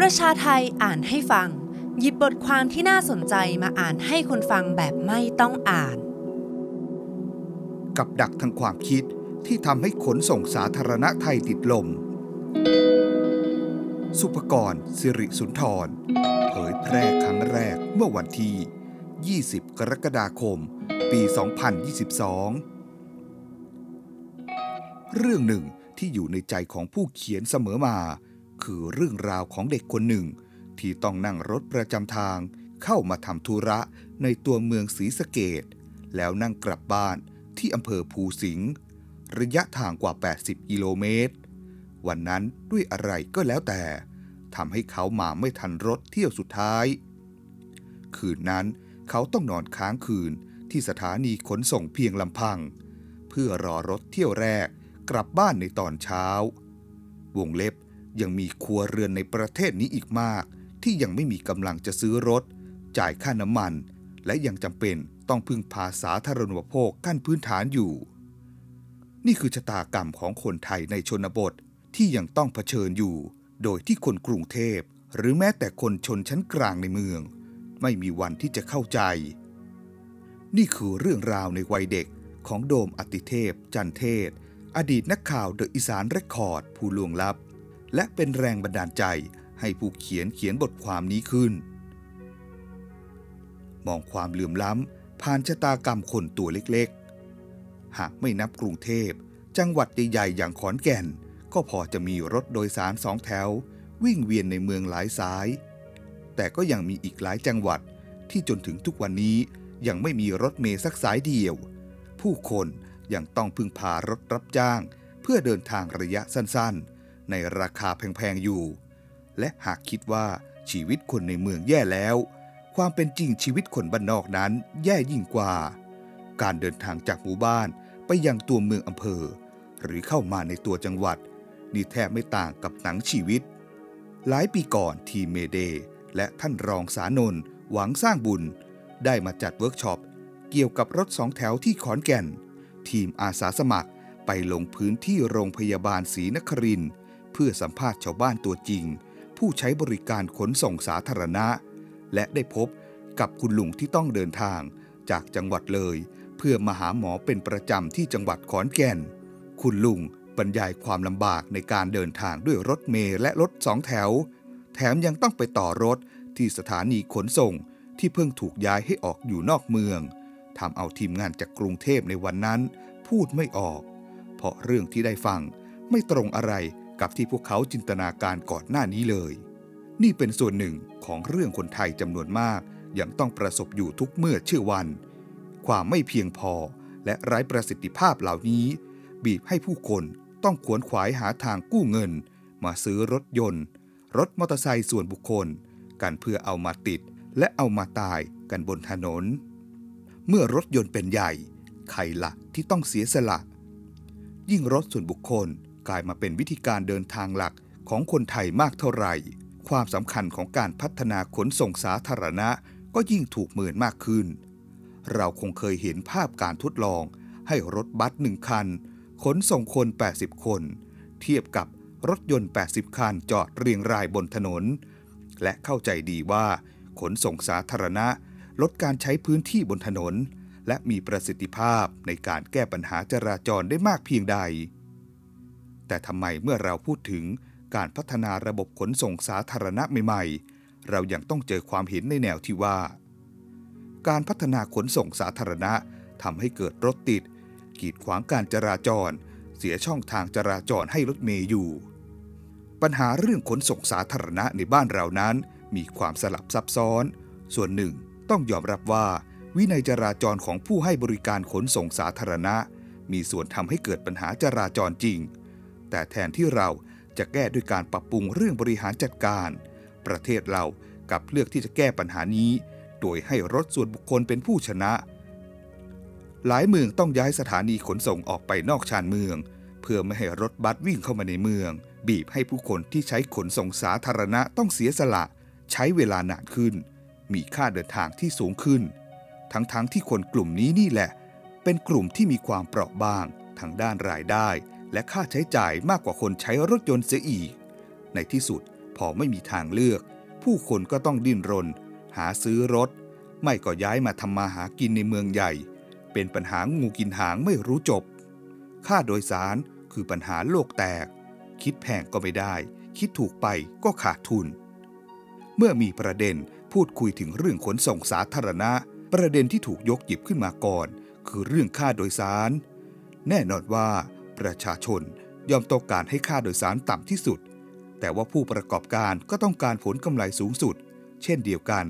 ประชาไทยอ่านให้ฟัง หยิบบทความที่น่าสนใจมาอ่านให้คนฟังแบบไม่ต้องอ่าน กับดักทางความคิดที่ทำให้ขนส่งสาธารณะไทยติดลม สุภกร สิริสุนทร เผยแพร่ครั้งแรกเมื่อวันที่ 20 กรกฎาคม ปี 2022 เรื่องหนึ่งที่อยู่ในใจของผู้เขียนเสมอมา คือเรื่องราวของเด็กคนหนึ่ง ที่ต้องนั่งรถประจำทาง เข้ามาทำธุระในตัวเมืองศรีสะเกดแล้วนั่งกลับบ้านที่อำเภอภูสิงห์ระยะทางกว่า 80 กิโลเมตร วันนั้นด้วยอะไรก็แล้วแต่ทำให้เขามาไม่ทันรถเที่ยวสุดท้าย คืนนั้นเขาต้องนอนค้างคืนที่สถานีขนส่งเพียงลำพัง เพื่อรอรถเที่ยวแรกกลับบ้านในตอนเช้า วงเล็บ ยังมีครัวเรือนในประเทศนี้อีกมาก ที่ยังไม่มีกำลังจะซื้อรถ จ่ายค่าน้ำมัน และยังจำเป็นต้องพึ่งพาสาธารณูปโภคขั้นพื้นฐานอยู่ นี่คือชะตากรรมของคนไทยในชนบทที่ยังต้องเผชิญอยู่ โดยที่คนกรุงเทพ หรือแม้แต่คนชนชั้นกลางในเมือง ไม่มีวันที่จะเข้าใจ นี่คือเรื่องราวในวัยเด็กของโดมอติเทพ จันเทศ อดีตนักข่าวเดอะอีสานเรคคอร์ด ผู้ล่วงลับ และเป็นแรงบันดาลใจให้ผู้เขียนเขียนบทความนี้ขึ้น มองความเหลื่อมล้ำผ่านชะตากรรมคนตัวเล็กๆ หากไม่นับกรุงเทพ จังหวัดใหญ่ๆ อย่างขอนแก่น ก็พอจะมีรถโดยสารสองแถว วิ่งเวียนในเมืองหลายสาย แต่ก็ยังมีอีกหลายจังหวัดที่จนถึงทุกวันนี้ยังไม่มีรถเมล์สักสายเดียว ผู้คนยังต้องพึ่งพารถรับจ้าง เพื่อเดินทางระยะสั้นๆ ในราคาแพงๆอยู่ และหากคิดว่าชีวิตคนในเมืองแย่แล้ว ความเป็นจริงชีวิตคนบ้านนอกนั้นแย่ยิ่งกว่า การเดินทางจากหมู่บ้านไปยังตัวเมืองอำเภอ หรือเข้ามาในตัวจังหวัด นี่แทบไม่ต่างกับหนังชีวิต หลายปีก่อนทีม MAYDAY และท่านรองศานนท์หวังสร้างบุญ ได้มาจัดเวิร์กช็อปเกี่ยวกับรถสองแถวที่ขอนแก่น ทีมอาสาสมัครไปลงพื้นที่โรงพยาบาลศรีนครินทร์ เพื่อสัมภาษณ์ชาวบ้านตัวจริง ผู้ใช้บริการขนส่งสาธารณะ และได้พบกับคุณลุงที่ต้องเดินทางจากจังหวัดเลย เพื่อมาหาหมอเป็นประจำที่จังหวัดขอนแก่น คุณลุงบรรยายความลำบากในการเดินทางด้วยรถเมล์และรถสองแถว แถมยังต้องไปต่อรถที่สถานีขนส่งที่เพิ่งถูกย้ายให้ออกอยู่นอกเมืองทำเอาทีมงานจากกรุงเทพในวันนั้น พูดไม่ออก เพราะเรื่องที่ได้ฟังไม่ตรงอะไร กับที่พวกเขาจินตนาการก่อนหน้านี้เลย นี่เป็นส่วนหนึ่งของเรื่องคนไทยจำนวนมากยังต้องประสบอยู่ทุกเมื่อเชื่อวัน ความไม่เพียงพอและไร้ประสิทธิภาพเหล่านี้ บีบให้ผู้คนต้องขวนขวายหาทางกู้เงิน มาซื้อรถยนต์ รถมอเตอร์ไซค์ส่วนบุคคล กันเพื่อเอามาติดและเอามาตายกันบนถนน เมื่อรถยนต์เป็นใหญ่ ใครละที่ต้องเสียสละ ยิ่งรถส่วนบุคคล กลายมาเป็นวิธีการเดินทางหลักของคนไทยมากเท่าไหร่ ความสำคัญของการพัฒนาขนส่งสาธารณะก็ยิ่งถูกเมินมากขึ้น เราคงเคยเห็นภาพการทดลอง ให้รถบัสหนึ่งคัน ขนส่งคน 80 คน เทียบกับรถยนต์ 80 คันจอดเรียงรายบนถนน และเข้าใจดีว่าขนส่งสาธารณะ ลดการใช้พื้นที่บนถนน และมีประสิทธิภาพในการแก้ปัญหาจราจรได้มากเพียงใด แต่ทำไมเมื่อเราพูดถึงการพัฒนาระบบขนส่งสาธารณะใหม่ๆ เรายังต้องเจอความเห็นในแนวที่ว่า การพัฒนาขนส่งสาธารณะทำให้เกิดรถติด กีดขวางการจราจร เสียช่องทางจราจรให้รถเมย์อยู่ ปัญหาเรื่องขนส่งสาธารณะในบ้านเรานั้น มีความสลับซับซ้อน ส่วนหนึ่งต้องยอมรับว่า วินัยจราจรของผู้ให้บริการขนส่งสาธารณะ มีส่วนทำให้เกิดปัญหาจราจรจริง แต่แทนที่เราจะแก้ด้วยการปรับปรุงเรื่องบริหารจัดการ ประเทศเรากับเลือกที่จะแก้ปัญหานี้ โดยให้รถส่วนบุคคลเป็นผู้ชนะ หลายเมืองต้องย้ายสถานีขนส่งออกไปนอกชานเมือง เพื่อไม่ให้รถบัสวิ่งเข้ามาในเมือง บีบให้ผู้คนที่ใช้ขนส่งสาธารณะต้องเสียสละ ใช้เวลานานขึ้น มีค่าเดินทางที่สูงขึ้น ทั้งๆทที่คนกลุ่มนี้นี่แหละ เป็นกลุ่มที่มีความเปราะบางทางด้านรายได้ และค่าใช้จ่ายมากกว่าคนใช้รถยนต์เสียอีก ในที่สุดพอไม่มีทางเลือก ผู้คนก็ต้องดิ้นรน หาซื้อรถ ไม่ก็ย้ายมาทำมาหากินในเมืองใหญ่ เป็นปัญหางูกินหางไม่รู้จบ ค่าโดยสารคือปัญหาโลกแตก คิดแพงก็ไม่ได้ คิดถูกไปก็ขาดทุน เมื่อมีประเด็นพูดคุยถึงเรื่องขนส่งสาธารณะ ประเด็นที่ถูกยกหยิบขึ้นมาก่อน คือเรื่องค่าโดยสาร แน่นอนว่า ประชาชนยอมต้องการให้ค่าโดยสารต่ำที่สุด แต่ว่าผู้ประกอบการก็ต้องการผลกำไรสูงสุด เช่นเดียวกัน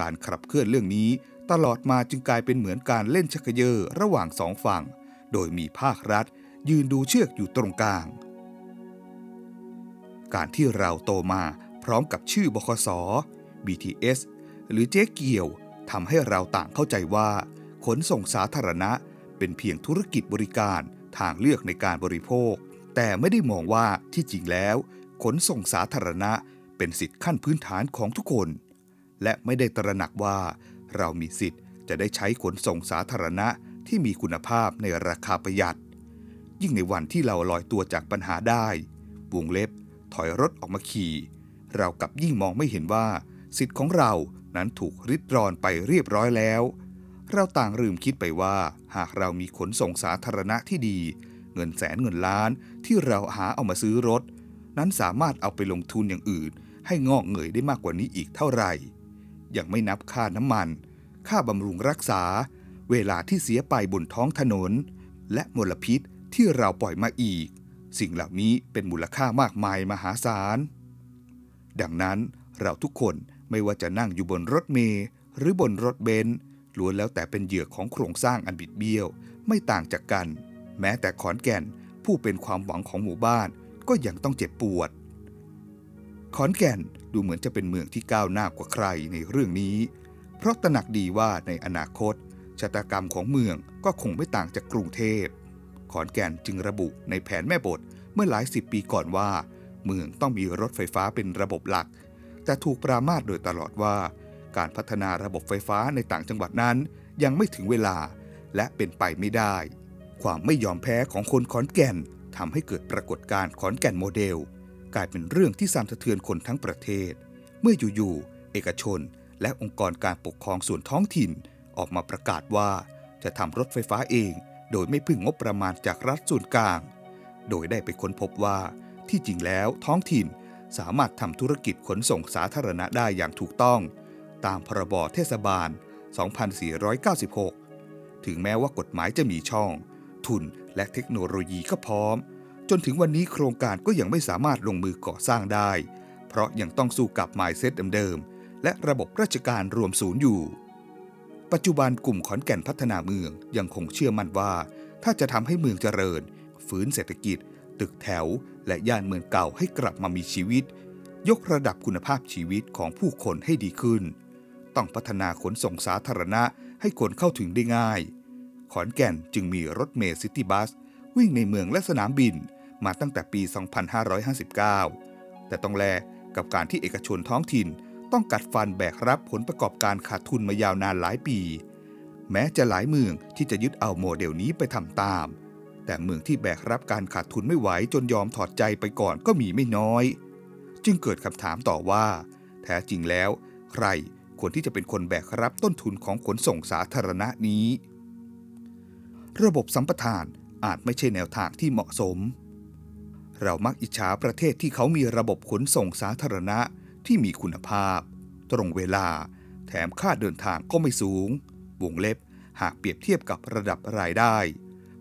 การขับเคลื่อนเรื่องนี้ตลอดมาจึงกลายเป็นเหมือนการเล่นชักเยอระหว่างสองฝั่ง โดยมีภาครัฐ ยืนดูเชือกอยู่ตรงกลาง การที่เราโตมาพร้อมกับชื่อบคส BTS หรือเจ๊เกียวทำให้เราต่างเข้าใจว่า ขนส่งสาธารณะเป็นเพียงธุรกิจบริการ ทางเลือกในการบริโภค แต่ไม่ได้มองว่าที่จริงแล้ว ขนส่งสาธารณะเป็นสิทธิขั้นพื้นฐานของทุกคน และไม่ได้ตระหนักว่า เรามีสิทธิ์จะได้ใช้ขนส่งสาธารณะที่มีคุณภาพในราคาประหยัด ยิ่งในวันที่เราลอยตัวจากปัญหาได้วงเล็บ ถอยรถออกมาขี่ เรากับยิ่งมองไม่เห็นว่า สิทธิ์ของเรานั้นถูกริดรอนไปเรียบร้อยแล้ว เราต่างลืมคิดไปว่า หากเรามีขนส่งสาธารณะที่ดี เงินแสนเงินล้านที่เราหาเอามาซื้อรถ นั้นสามารถเอาไปลงทุนอย่างอื่น ให้งอกเงยได้มากกว่านี้อีกเท่าไหร่ ยังไม่นับค่าน้ำมัน ค่าบำรุงรักษา เวลาที่เสียไปบนท้องถนน และมลพิษที่เราปล่อยมาอีก สิ่งเหล่านี้เป็นมูลค่ามากมายมหาศาล ดังนั้นเราทุกคนไม่ว่าจะนั่งอยู่บนรถเมล์หรือบนรถเบนซ์ ล้วนแล้วแต่เป็นเหยื่อของโครงสร้างอันบิดเบี้ยว ไม่ต่างจากกัน แม้แต่ขอนแก่นผู้เป็นความหวังของหมู่บ้านก็ยังต้องเจ็บปวด ขอนแก่นดูเหมือนจะเป็นเมืองที่ก้าวหน้ากว่าใครในเรื่องนี้ เพราะตระหนักดีว่าในอนาคตชะตากรรมของเมืองก็คงไม่ต่างจากกรุงเทพ ขอนแก่นจึงระบุในแผนแม่บทเมื่อหลายสิบปีก่อนว่า เมืองต้องมีรถไฟฟ้าเป็นระบบหลัก แต่ถูกปรามาสโดยตลอดว่า การพัฒนาระบบไฟฟ้าในต่างจังหวัดนั้น ยังไม่ถึงเวลาและเป็นไปไม่ได้ ความไม่ยอมแพ้ของคนขอนแก่นทำให้เกิดปรากฏการณ์ขอนแก่นโมเดล กลายเป็นเรื่องที่สั่นสะเทือนคนทั้งประเทศ เมื่ออยู่ๆเอกชน และองค์กรการปกครองส่วนท้องถิ่น ออกมาประกาศว่า จะทำรถไฟฟ้าเอง โดยไม่พึ่งงบประมาณจากรัฐส่วนกลาง โดยได้ไปค้นพบว่าที่จริงแล้วท้องถิ่นสามารถทำธุรกิจขนส่งสาธารณะได้อย่างถูกต้อง ตามพรบเทศบาล 2496 ถึงแม้ว่ากฎหมายจะมีช่อง ทุนและเทคโนโลยีก็พร้อม จนถึงวันนี้โครงการก็ยังไม่สามารถลงมือก่อสร้างได้ เพราะยังต้องสู้กับไมเซ็ตเดิมๆและระบบราชการรวมศูนย์อยู่ ปัจจุบันกลุ่มขอนแก่นพัฒนาเมืองยังคงเชื่อมั่นว่า ถ้าจะทำให้เมืองเจริญ ฟื้นเศรษฐกิจ ตึกแถว และย่านเมืองเก่าให้กลับมามีชีวิตยกระดับคุณภาพชีวิตของผู้คนให้ดีขึ้น ต้องพัฒนาขนส่งสาธารณะให้คนเข้าถึงได้ง่าย ขอนแก่นจึงมีรถเมล์ City Bus วิ่งในเมืองและสนามบินมาตั้งแต่ปี 2559 แต่ต้องแลกับการที่เอกชนท้องถิ่นต้องกัดฟันแบกรับผลประกอบการขาดทุนมายาวนานหลายปี แม้จะหลายเมืองที่จะยึดเอาโมเดลนี้ไปทำตาม แต่เมืองที่แบกรับการขาดทุนไม่ไหวจนยอมถอดใจไปก่อนก็มีไม่น้อย จึงเกิดคำถามต่อว่า แท้จริงแล้ว ใคร ควรที่จะเป็นคนแบกรับต้นทุนของขนส่งสาธารณะนี้ ระบบสัมปทานอาจไม่ใช่แนวทางที่เหมาะสม เรามักอิจฉาประเทศที่เขามีระบบขนส่งสาธารณะที่มีคุณภาพ ตรงเวลา แถมค่าเดินทางก็ไม่สูง วงเล็บหากเปรียบเทียบกับระดับรายได้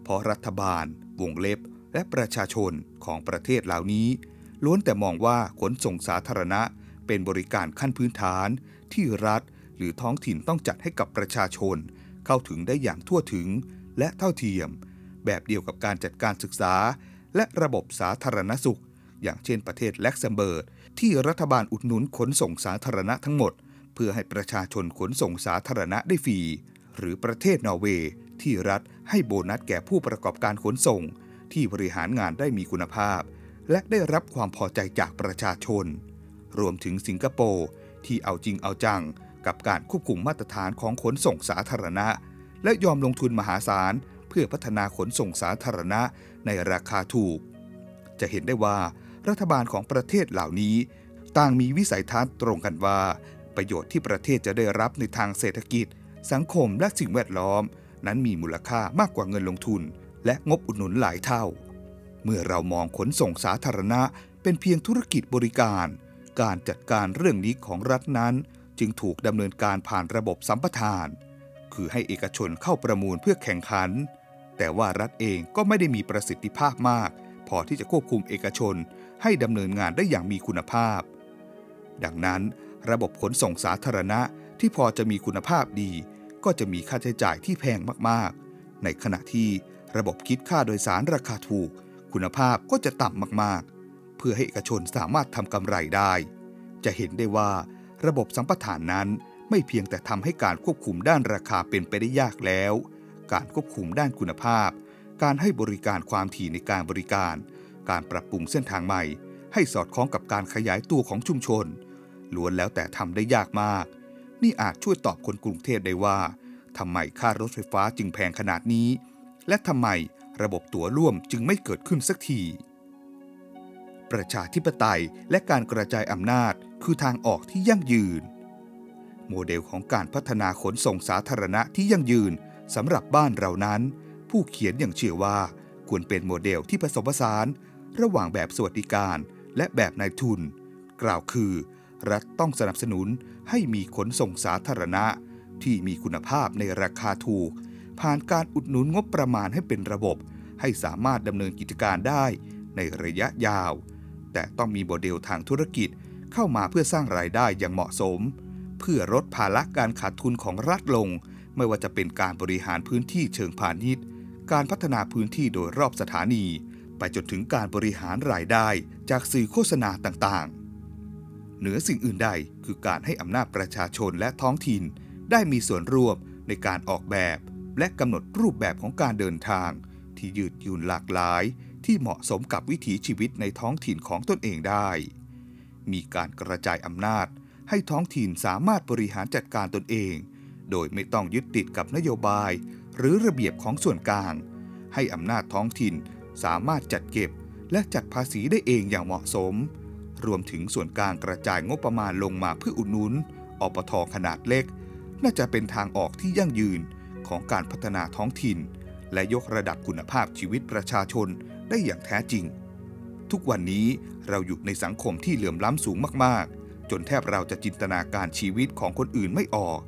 เพราะรัฐบาล วงเล็บ และประชาชนของประเทศเหล่านี้ ล้วนแต่มองว่าขนส่งสาธารณะ เป็นบริการขั้นพื้นฐานที่รัฐหรือท้องถิ่นต้องจัดให้กับประชาชน เข้าถึงได้อย่างทั่วถึงและเท่าเทียม แบบเดียวกับการจัดการศึกษา และระบบสาธารณสุข อย่างเช่นประเทศลักเซมเบิร์กที่รัฐบาลอุดหนุนขนส่งสาธารณะทั้งหมด เพื่อให้ประชาชนขนส่งสาธารณะได้ฟรีหรือประเทศนอร์เวย์ที่รัฐให้โบนัสแก่ผู้ประกอบการขนส่ง ที่บริหารงานได้มีคุณภาพ และได้รับความพอใจจากประชาชน รวมถึงสิงคโปร์ที่เอาจริงเอาจัง กับการควบคุมมาตรฐานของขนส่งสาธารณะ และยอมลงทุนมหาศาล เพื่อพัฒนาขนส่งสาธารณะในราคาถูก จะเห็นได้ว่ารัฐบาลของประเทศเหล่านี้ ต่างมีวิสัยทัศน์ตรงกันว่า ประโยชน์ที่ประเทศจะได้รับในทางเศรษฐกิจ สังคมและสิ่งแวดล้อม นั้นมีมูลค่ามากกว่าเงินลงทุน และงบอุดหนุนหลายเท่า เมื่อเรามองขนส่งสาธารณะเป็นเพียงธุรกิจบริการ การจัดการเรื่องนี้ของรัฐนั้น จึงถูกดำเนินการผ่านระบบสัมปทาน คือให้เอกชนเข้าประมูลเพื่อแข่งขัน แต่ว่ารัฐเองก็ไม่ได้มีประสิทธิภาพมาก พอที่จะควบคุมเอกชนให้ดำเนินงานได้อย่างมีคุณภาพ ดังนั้น ระบบขนส่งสาธารณะที่พอจะมีคุณภาพดี ก็จะมีค่าใช้จ่ายที่แพงมากๆ ในขณะที่ระบบคิดค่าโดยสารราคาถูก คุณภาพก็จะต่ำมากๆ เพื่อให้เอกชนสามารถทำกำไรได้ จะเห็นได้ว่าระบบสัมปทานนั้นไม่เพียงแต่ทำให้การควบคุมด้านราคาเป็นไปได้ยากแล้ว การควบคุมด้านคุณภาพ การให้บริการความถี่ในการบริการ การปรับปรุงเส้นทางใหม่ ให้สอดคล้องกับการขยายตัวของชุมชน ล้วนแล้วแต่ทำได้ยากมาก นี่อาจช่วยตอบคนกรุงเทพได้ว่าทำไมค่ารถไฟฟ้าจึงแพงขนาดนี้ และทำไมระบบตั๋วร่วมจึงไม่เกิดขึ้นสักที ประชาธิปไตยและการกระจายอำนาจคือทางออกที่ยั่งยืน โมเดลของการพัฒนาขนส่งสาธารณะที่ยั่งยืนสำหรับบ้านเรานั้น ผู้เขียนอย่างเชื่อว่า ควรเป็นโมเดลที่ผสมผสาน ระหว่างแบบสวัสดิการและแบบนายทุน กล่าวคือ รัฐต้องสนับสนุนให้มีขนส่งสาธารณะ ที่มีคุณภาพในราคาถูก ผ่านการอุดหนุนงบประมาณให้เป็นระบบ ให้สามารถดำเนินกิจการได้ในระยะยาว แต่ต้องมีโมเดลทางธุรกิจเข้ามาเพื่อสร้างรายได้อย่างเหมาะสม เพื่อลดภาระการขาดทุนของรัฐลง ไม่ว่าจะเป็นการบริหารพื้นที่เชิงพาณิชย์ การพัฒนาพื้นที่โดยรอบสถานี ไปจนถึงการบริหารรายได้จากสื่อโฆษณาต่างๆ เหนือสิ่งอื่นใดคือการให้อำนาจประชาชนและท้องถิ่น ได้มีส่วนร่วมในการออกแบบ และกำหนดรูปแบบของการเดินทาง ที่ยืดหยุ่นหลากหลาย ที่เหมาะสมกับวิถีชีวิตในท้องถิ่นของตนเองได้ มีการกระจายอำนาจให้ท้องถิ่นสามารถบริหารจัดการตนเอง โดยไม่ต้องยึดติดกับนโยบาย หรือระเบียบของส่วนกลาง ให้อำนาจท้องถิ่นสามารถจัดเก็บและจัดภาษีได้เองอย่างเหมาะสม รวมถึงส่วนกลางกระจายงบประมาณลงมาเพื่ออุดหนุนอปทขนาดเล็ก น่าจะเป็นทางออกที่ยั่งยืนของการพัฒนาท้องถิ่น และยกระดับคุณภาพชีวิตประชาชน ได้อย่างแท้จริง ทุกวันนี้เราอยู่ในสังคมที่เหลื่อมล้ำสูงมากๆ จนแทบเราจะจินตนาการชีวิตของคนอื่นไม่ออก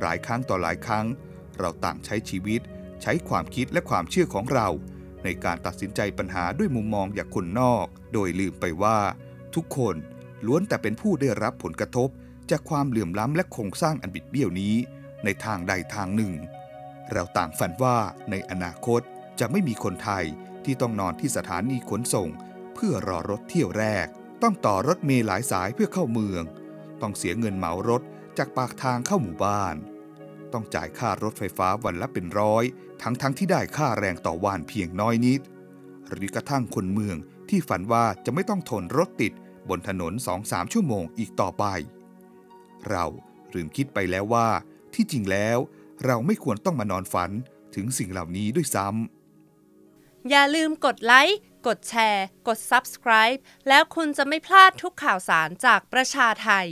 หลายครั้งต่อหลายครั้ง เราต่างใช้ชีวิต ใช้ความคิดและความเชื่อของเรา ในการตัดสินใจปัญหาด้วยมุมมองอย่างคนนอก โดยลืมไปว่า ทุกคนล้วนแต่เป็นผู้ได้รับผลกระทบ จากความเหลื่อมล้ำและโครงสร้างอันบิดเบี้ยวนี้ ในทางใดทางหนึ่ง เราต่างฝันว่าในอนาคตจะไม่มีคนไทย ที่ต้องนอนที่สถานีขนส่ง เพื่อรอรถเที่ยวแรก ต้องต่อรถเมล์หลายสายเพื่อเข้าเมือง ต้องเสียเงินเหมารถจากปากทางเข้าหมู่บ้าน ต้องจ่ายค่ารถไฟฟ้าวันละเป็นร้อย ทั้งทั้งที่ได้ค่าแรงต่อวันเพียงน้อยนิด หรือกระทั่งคนเมืองที่ฝันว่าจะไม่ต้องทนรถติดบนถนน2-3ชั่วโมงอีกต่อไป เราลืมคิดไปแล้วว่าที่จริงแล้ว เราไม่ควรต้องมานอนฝันถึงสิ่งเหล่านี้ด้วยซ้ำ อย่าลืมกดไลค์ กดแชร์ กด Subscribe แล้วคุณจะไม่พลาดทุกข่าวสารจากประชาไทย